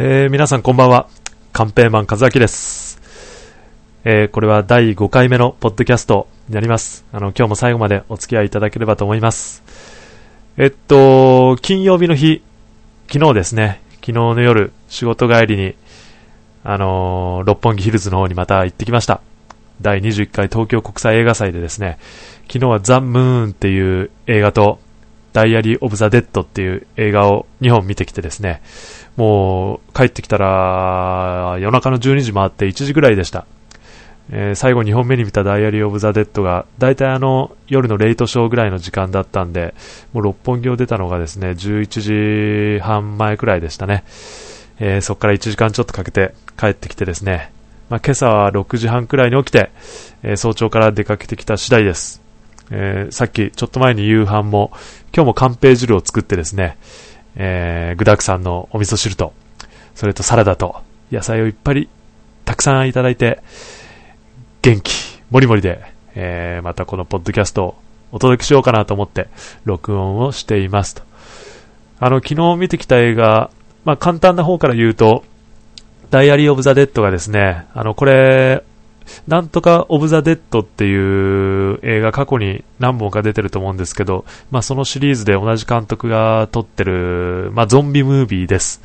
えー、皆さんこんばんは。カンペーマン和明です。えー、これは第5回目のポッドキャストになります。あの、今日も最後までお付き合いいただければと思います。えっと、金曜日の日、昨日ですね、昨日の夜、仕事帰りに、あのー六本木ヒルズの方にまた行ってきました。第21回東京国際映画祭でですね、昨日はザ・ムーンっていう映画と、ダイアリー・オブ・ザ・デッドっていう映画を2本見てきてですね、もう帰ってきたら夜中の12時回って1時ぐらいでした。えー最後2本目に見たダイアリー・オブ・ザ・デッドが、大体あの夜のレイトショーぐらいの時間だったんで、もう六本木を出たのがですね、11時半前くらいでしたね。えーそこから1時間ちょっとかけて帰ってきてですね、まあ、今朝は6時半くらいに起きて、えー早朝から出かけてきた次第です。えーさっきちょっと前に夕飯も、今日も乾平汁を作ってですね、えー具沢山のお味噌汁と、それとサラダと、野菜をいっぱいたくさんいただいて、元気、もりもりで、えーまたこのポッドキャストをお届けしようかなと思って、録音をしていますと。あの、昨日見てきた映画、まあ、簡単な方から言うと、ダイアリー・オブ・ザ・デッドがですね、あの、これ、なんとかオブ・ザ・デッドっていう映画過去に何本か出てると思うんですけど、まあ、そのシリーズで同じ監督が撮ってる、まあ、ゾンビムービーです。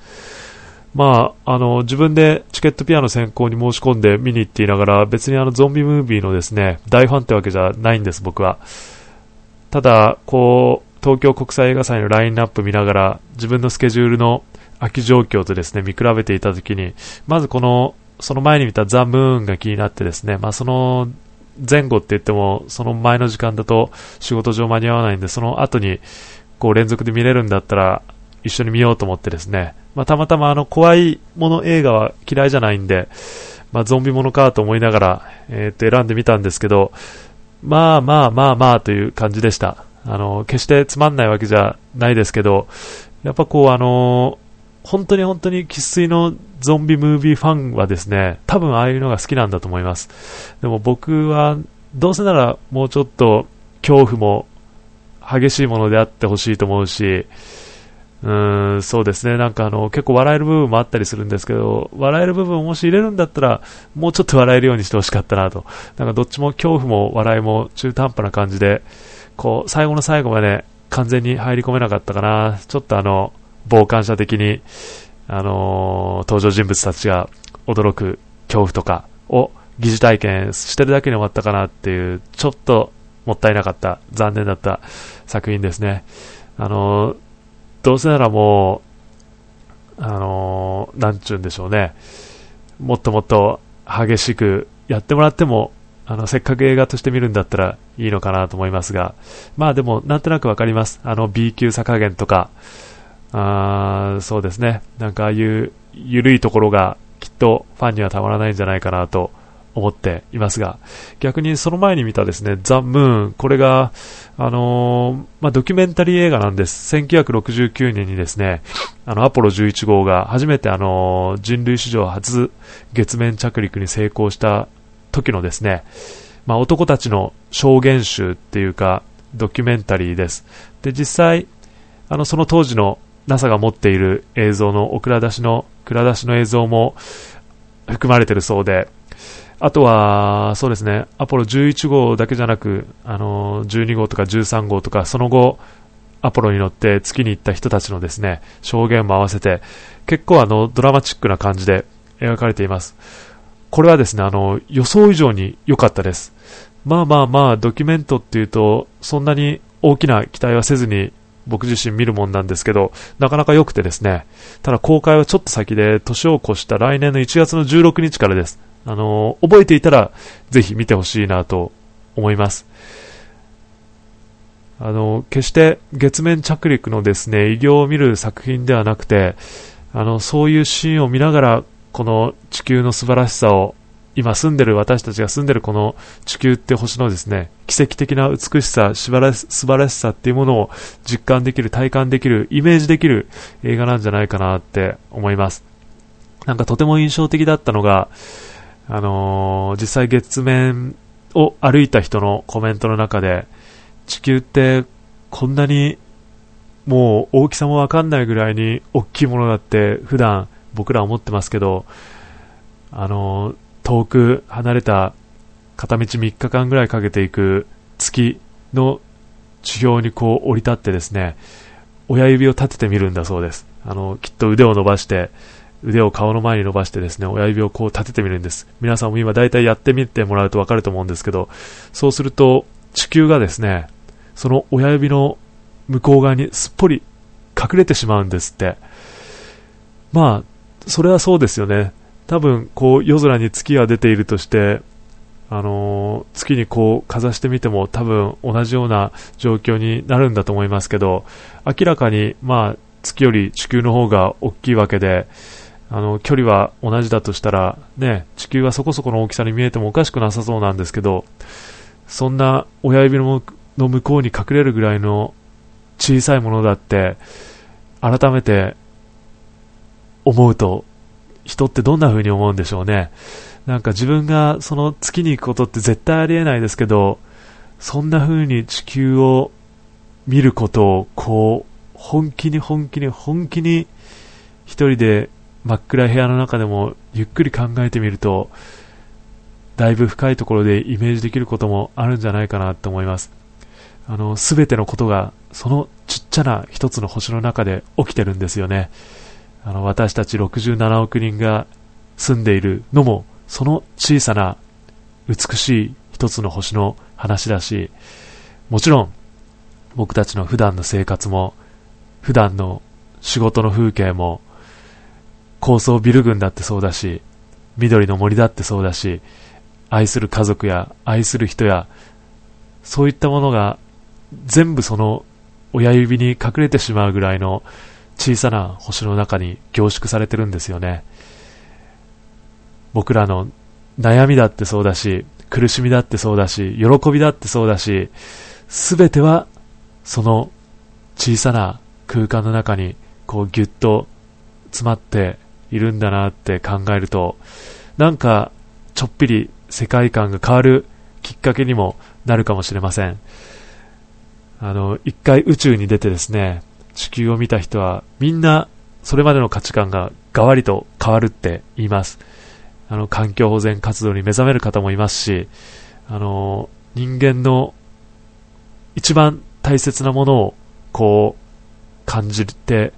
まあ、あの、自分でチケットピアノ先行に申し込んで見に行っていながら、別にあのゾンビムービーのですね、大ファンってわけじゃないんです、僕は。ただ、こう、東京国際映画祭のラインナップ見ながら、自分のスケジュールの空き状況とですね、見比べていたときに、まずこの、その前に見たザ・ムーンが気になってですね、まあその前後って言っても、その前の時間だと仕事上間に合わないんで、その後にこう連続で見れるんだったら一緒に見ようと思ってですね、まあたまたまあの怖いもの映画は嫌いじゃないんで、まあゾンビものかと思いながら、えーっと選んでみたんですけど、まあまあまあまあという感じでした。あの、決してつまんないわけじゃないですけど、やっぱこうあの本当に本当に生粋のゾンビムービーファンはですね、多分ああいうのが好きなんだと思います。でも僕は、どうせならもうちょっと恐怖も激しいものであってほしいと思うし、うーん、そうですね、なんかあの、結構笑える部分もあったりするんですけど、笑える部分をもし入れるんだったら、もうちょっと笑えるようにしてほしかったなと。なんかどっちも恐怖も笑いも中途半端な感じで、こう、最後の最後まで完全に入り込めなかったかな。ちょっとあの、傍観者的に、あのー登場人物たちが驚く恐怖とかを疑似体験してるだけに終わったかなっていう、ちょっともったいなかった、残念だった作品ですね。あのーどうせならもう、あのーなんちゅうんでしょうね。もっともっと激しくやってもらっても、あの、せっかく映画として見るんだったらいいのかなと思いますが、まあでも、なんとなくわかります。あの、B 級さ加減とか、あそうですね。なんかああいう緩いところがきっとファンにはたまらないんじゃないかなと思っていますが、逆にその前に見たですね、ザ・ムーン、これが、あのーまあ、ドキュメンタリー映画なんです。1969年にですね、あの、アポロ11号が初めてあのー人類史上初月面着陸に成功した時のですね、まあ、男たちの証言集っていうか、ドキュメンタリーです。で、実際、あの、その当時の NASA が持っている映像の、お蔵出しの、蔵出しの映像も含まれてるそうで、あとは、そうですね、アポロ11号だけじゃなく、あの、12号とか13号とか、その後、アポロに乗って月に行った人たちのですね、証言も合わせて、結構あの、ドラマチックな感じで描かれています。これはですね、あの、予想以上に良かったです。まあまあまあ、ドキュメントっていうと、そんなに大きな期待はせずに、僕自身見るもんなんですけど、なかなか良くてですね、ただ公開はちょっと先で、年を越した来年の1月の16日からです。あの、覚えていたら、ぜひ見てほしいなと思います。あの、決して月面着陸のですね、偉業を見る作品ではなくて、あの、そういうシーンを見ながら、この地球の素晴らしさを、今住んでる私たちが住んでるこの地球って星のですね、奇跡的な美しさ、素晴らし素晴らしさっていうものを実感できる、体感できる、イメージできる映画なんじゃないかなって思います。なんかとても印象的だったのが、あのー実際月面を歩いた人のコメントの中で、地球ってこんなにもう大きさもわかんないぐらいに大きいものだって普段僕ら思ってますけど、あの、遠く離れた片道3日間ぐらいかけていく月の地表にこう降り立ってですね、親指を立ててみるんだそうです。あの、きっと腕を伸ばして、腕を顔の前に伸ばしてですね、親指をこう立ててみるんです。皆さんも今大体やってみてもらうとわかると思うんですけど、そうすると地球がですね、その親指の向こう側にすっぽり隠れてしまうんですって。まあ、それはそうですよね。多分、こう、夜空に月が出ているとして、あの、月にこう、かざしてみても多分同じような状況になるんだと思いますけど、明らかに、まあ、月より地球の方が大きいわけで、あの、距離は同じだとしたら、ね、地球はそこそこの大きさに見えてもおかしくなさそうなんですけど、そんな親指の向こうに隠れるぐらいの小さいものだって、改めて思うと、人ってどんな風に思うんでしょうね。なんか自分がその月に行くことって絶対ありえないですけど、そんな風に地球を見ることを、こう、本気に本気に本気に一人で真っ暗い部屋の中でもゆっくり考えてみると、だいぶ深いところでイメージできることもあるんじゃないかなと思います。あの、すべてのことが、そのちっちゃな一つの星の中で起きてるんですよね。あの、私たち67億人が住んでいるのも、その小さな美しい一つの星の話だし、もちろん、僕たちの普段の生活も、普段の仕事の風景も、高層ビル群だってそうだし、緑の森だってそうだし、愛する家族や愛する人や、そういったものが全部その親指に隠れてしまうぐらいの小さな星の中に凝縮されてるんですよね。僕らの悩みだってそうだし、苦しみだってそうだし、喜びだってそうだし、すべてはその小さな空間の中にこうギュッと詰まっているんだなって考えると、なんかちょっぴり世界観が変わるきっかけにもなるかもしれません。あの、一回宇宙に出てですね、地球を見た人はみんなそれまでの価値観ががわりと変わるって言います。あの、環境保全活動に目覚める方もいますし、あの、人間の一番大切なものをこう感じて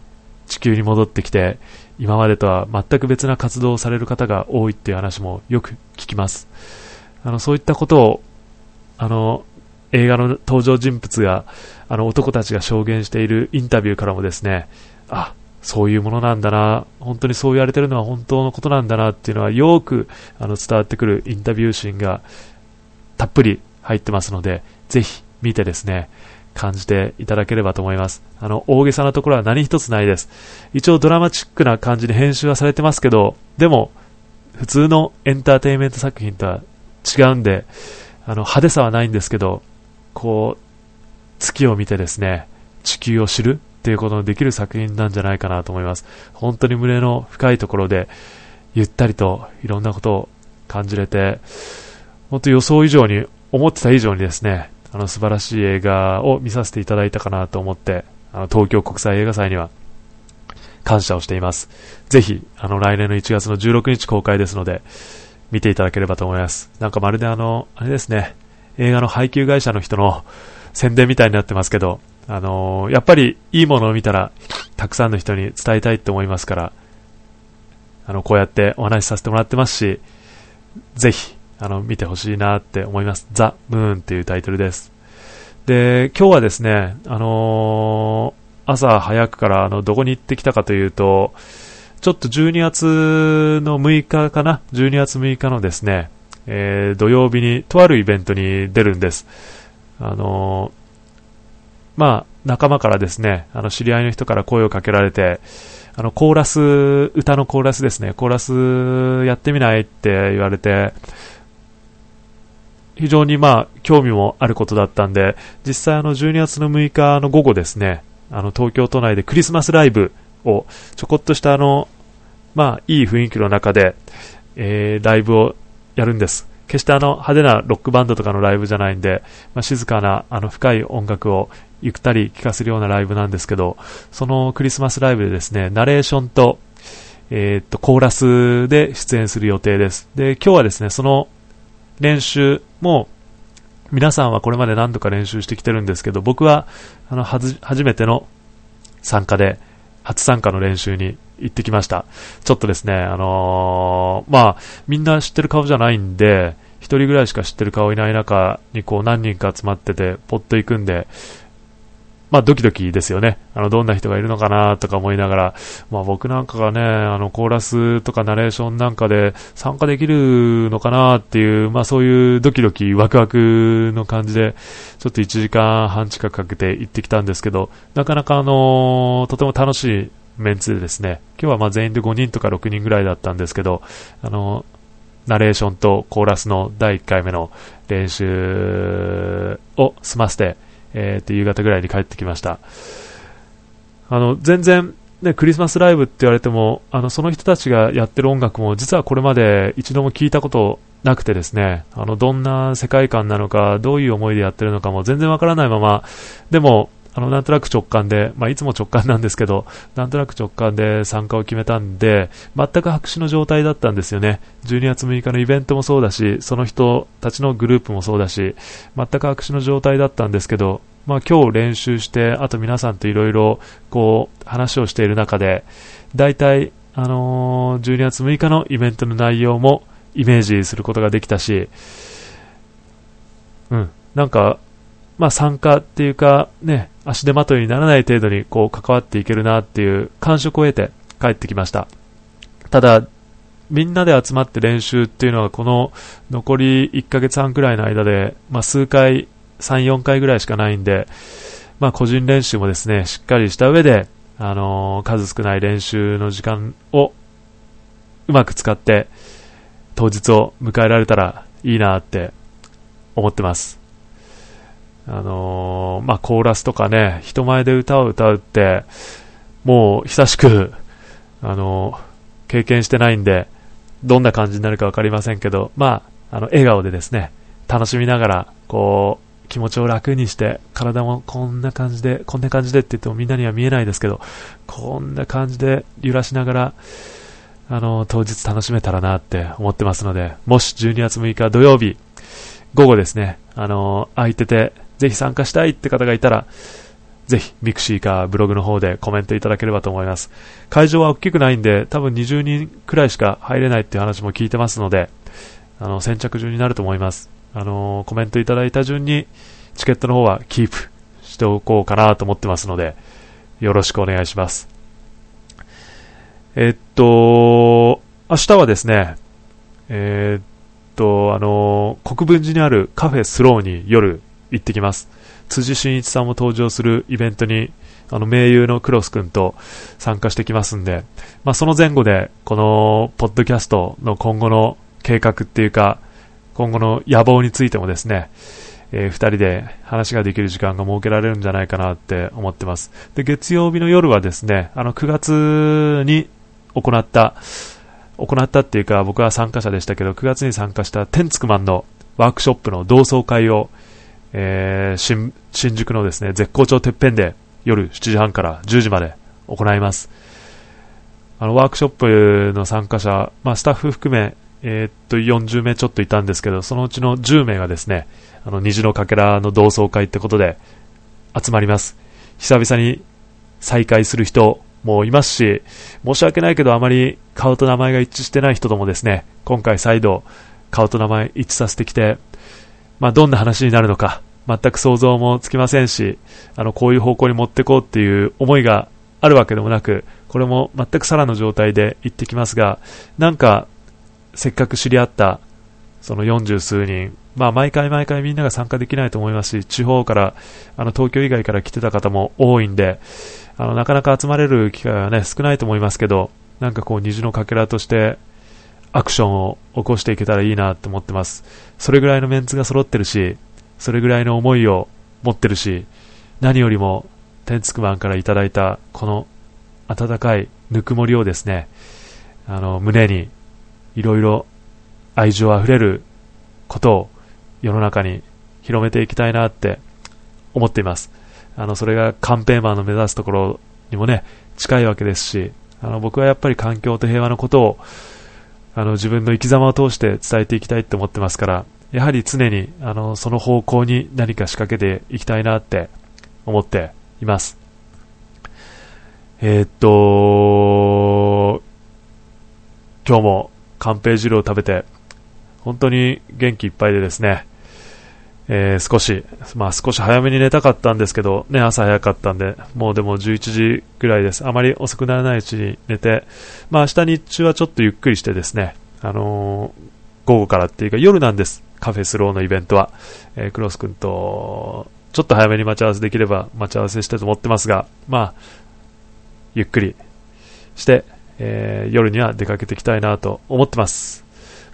地球に戻ってきて今までとは全く別な活動をされる方が多いっていう話もよく聞きます。あの、そういったことを、あの、映画の登場人物が、あの、男たちが証言しているインタビューからもですね、あ、そういうものなんだな、本当にそう言われてるのは本当のことなんだなっていうのはよくあの伝わってくるインタビューシーンがたっぷり入ってますので、ぜひ見てですね、感じていただければと思います。あの、大げさなところは何一つないです。一応ドラマチックな感じに編集はされてますけど、でも、普通のエンターテインメント作品とは違うんで、あの、派手さはないんですけど、こう、月を見てですね、地球を知るっていうことのできる作品なんじゃないかなと思います。本当に胸の深いところで、ゆったりといろんなことを感じれて、本当予想以上に、思ってた以上にですね、あの素晴らしい映画を見させていただいたかなと思って、あの東京国際映画祭には感謝をしています。ぜひ、あの来年の1月の16日公開ですので、見ていただければと思います。なんかまるであの、あれですね、映画の配給会社の人の宣伝みたいになってますけど、あのー、やっぱりいいものを見たら、たくさんの人に伝えたいって思いますから、あの、こうやってお話しさせてもらってますし、ぜひ、あの、見てほしいなって思います。ザ・ムーンっていうタイトルです。で、今日はですね、あのー、朝早くからあの、どこに行ってきたかというと、ちょっと12月の6日かな ?12 月6日のですね、えー、土曜日にとあるイベントに出るんです。あの、まあ、仲間からですね、あの、知り合いの人から声をかけられて、あの、コーラス、歌のコーラスですね、コーラスやってみないって言われて、非常にまあ、興味もあることだったんで、実際あの12月の6日の午後ですね、あの東京都内でクリスマスライブをちょこっとしたあの、まあ、いい雰囲気の中で、えー、ライブをやるんです。決してあの派手なロックバンドとかのライブじゃないんで、まあ、静かなあの深い音楽をゆったり聴かせるようなライブなんですけど、そのクリスマスライブでですね、ナレーションと、えー、っと、コーラスで出演する予定です。で、今日はですね、その練習も、皆さんはこれまで何度か練習してきてるんですけど、僕は、あの、はず、初めての参加で、初参加の練習に行ってきました。ちょっとですね、あのー、まあ、みんな知ってる顔じゃないんで、一人ぐらいしか知ってる顔いない中にこう何人か集まってて、ポッと行くんで、まあドキドキですよね。あの、どんな人がいるのかなとか思いながら、まあ僕なんかがね、あの、コーラスとかナレーションなんかで参加できるのかなっていう、まあそういうドキドキワクワクの感じで、ちょっと1時間半近くかけて行ってきたんですけど、なかなかあのとても楽しいメンツでですね、今日はま全員で5人とか6人ぐらいだったんですけど、あのナレーションとコーラスの第1回目の練習を済ませて、えー、と夕方ぐらいに帰ってきました。あの、全然、ね、クリスマスライブって言われても、あの、その人たちがやってる音楽も、実はこれまで一度も聞いたことなくてですね、あの、どんな世界観なのか、どういう思いでやってるのかも全然わからないまま、でも、あの、なんとなく直感で、まあ、いつも直感なんですけど、なんとなく直感で参加を決めたんで、全く白紙の状態だったんですよね。12月6日のイベントもそうだし、その人たちのグループもそうだし、全く白紙の状態だったんですけど、まあ、今日練習して、あと皆さんといろいろ、こう、話をしている中で、大体、あのー、12月6日のイベントの内容もイメージすることができたし、うん、なんか、まあ、参加っていうか、ね、足手まといにならない程度にこう関わっていけるなっていう感触を得て帰ってきました。ただ、みんなで集まって練習っていうのはこの残り1ヶ月半くらいの間で、まあ、数回、3、4回ぐらいしかないんで、まあ、個人練習もですね、しっかりした上で、あのー、数少ない練習の時間をうまく使って当日を迎えられたらいいなって思ってます。あのー、まあ、コーラスとかね、人前で歌を歌うって、もう久しく、あのー、経験してないんで、どんな感じになるかわかりませんけど、まあ、あの、笑顔でですね、楽しみながら、こう、気持ちを楽にして、体もこんな感じで、こんな感じでって言ってもみんなには見えないですけど、こんな感じで揺らしながら、あの、当日楽しめたらなって思ってますので、もし12月6日土曜日、午後ですね、あの、空いてて、ぜひ参加したいって方がいたら、ぜひ、ミクシーかブログの方でコメントいただければと思います。会場は大きくないんで、多分20人くらいしか入れないっていう話も聞いてますので、あの、先着順になると思います。あのコメントいただいた順に、チケットの方はキープしておこうかなと思ってますので、よろしくお願いします。えっと、明日はですね、え、っと、あの国分寺にあるカフェスローに夜行ってきます。辻真一さんも登場するイベントに、あの、名優のクロス君と参加してきますんで、まあ、その前後で、この、ポッドキャストの今後の計画っていうか、今後の野望についてもですね、えー、二人で話ができる時間が設けられるんじゃないかなって思ってます。で、月曜日の夜はですね、あの、9月に行った、行ったっていうか、僕は参加者でしたけど、9月に参加したテンツクマンのワークショップの同窓会をえー、新新宿のですね絶好調てっぺんで夜7時半から10時まで行います。あのワークショップの参加者、まあ、スタッフ含め、えー、っと40名ちょっといたんですけど、そのうちの10名がですねあの虹のかけらの同窓会ってことで集まります。久々に再会する人もいますし、申し訳ないけどあまり顔と名前が一致してない人ともですね、今回再度顔と名前一致させてきて、まあ、どんな話になるのか、全く想像もつきませんし、あの、こういう方向に持っていこうっていう思いがあるわけでもなく、これも全くさらの状態で行ってきますが、なんか、せっかく知り合った、その40数人、まあ、毎回毎回みんなが参加できないと思いますし、地方から、あの、東京以外から来てた方も多いんで、あの、なかなか集まれる機会はね、少ないと思いますけど、なんかこう、虹のかけらとして、アクションを起こしていけたらいいなと思ってます。それぐらいのメンツが揃ってるし、それぐらいの思いを持ってるし、何よりも、テンツクマンからいただいた、この温かいぬくもりをですね、あの、胸に、いろいろ愛情あふれることを世の中に広めていきたいなって思っています。あの、それがカンペーマンの目指すところにもね、近いわけですし、あの僕はやっぱり環境と平和のことをあの自分の生き様を通して伝えていきたいと思ってますから、やはり常にあのその方向に何か仕掛けていきたいなって思っています。えー、っと、今日もカンペ汁を食べて、本当に元気いっぱいでですね、えー、少し、まあ少し早めに寝たかったんですけど、ね、朝早かったんで、もうでも11時ぐらいです。あまり遅くならないうちに寝て、まあ明日日中はちょっとゆっくりしてですね、あのー、午後からっていうか夜なんです。カフェスローのイベントは。えー、クロス君と、ちょっと早めに待ち合わせできれば待ち合わせしてと思ってますが、まあ、ゆっくりして、えー、夜には出かけていきたいなと思ってます。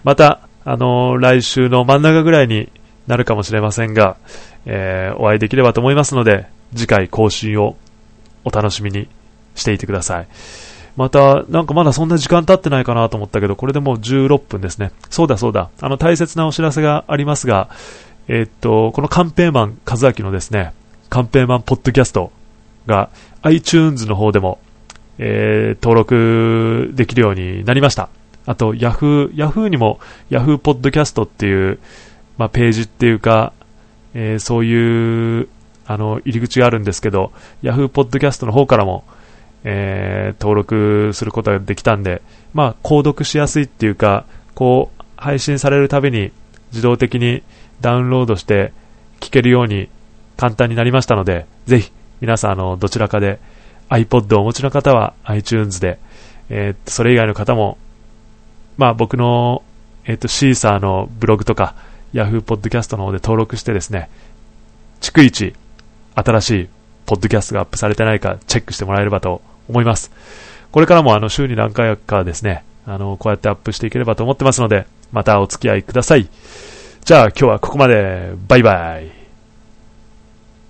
また、あのー、来週の真ん中ぐらいになるかもしれませんが、えー、お会いできればと思いますので、次回更新をお楽しみにしていてください。また、なんかまだそんな時間経ってないかなと思ったけど、これでもう16分ですね。そうだそうだ。あの大切なお知らせがありますが、え、っと、このカンペーマン和明のですね、カンペーマンポッドキャストが iTunes の方でも、えー、登録できるようになりました。あと、Yahoo、Yahoo にも Yahoo ポッドキャストっていう、まあ、ページっていうか、えー、そういうあの入り口があるんですけど、Yahoo ポッドキャストの方からも、えー、登録することができたんで、まあ、購読しやすいっていうか、こう、配信されるたびに自動的にダウンロードして聞けるように簡単になりましたので、ぜひ皆さんあのどちらかで iPod をお持ちの方は iTunes で、えー、それ以外の方も、まあ僕の、えっ、とシーサーのブログとか Yahoo ポッドキャストの方で登録してですね、逐一新しいポッドキャストがアップされてないかチェックしてもらえればと思います。これからもあの週に何回かですね、あの、こうやってアップしていければと思ってますので、またお付き合いください。じゃあ今日はここまで。バイバイ。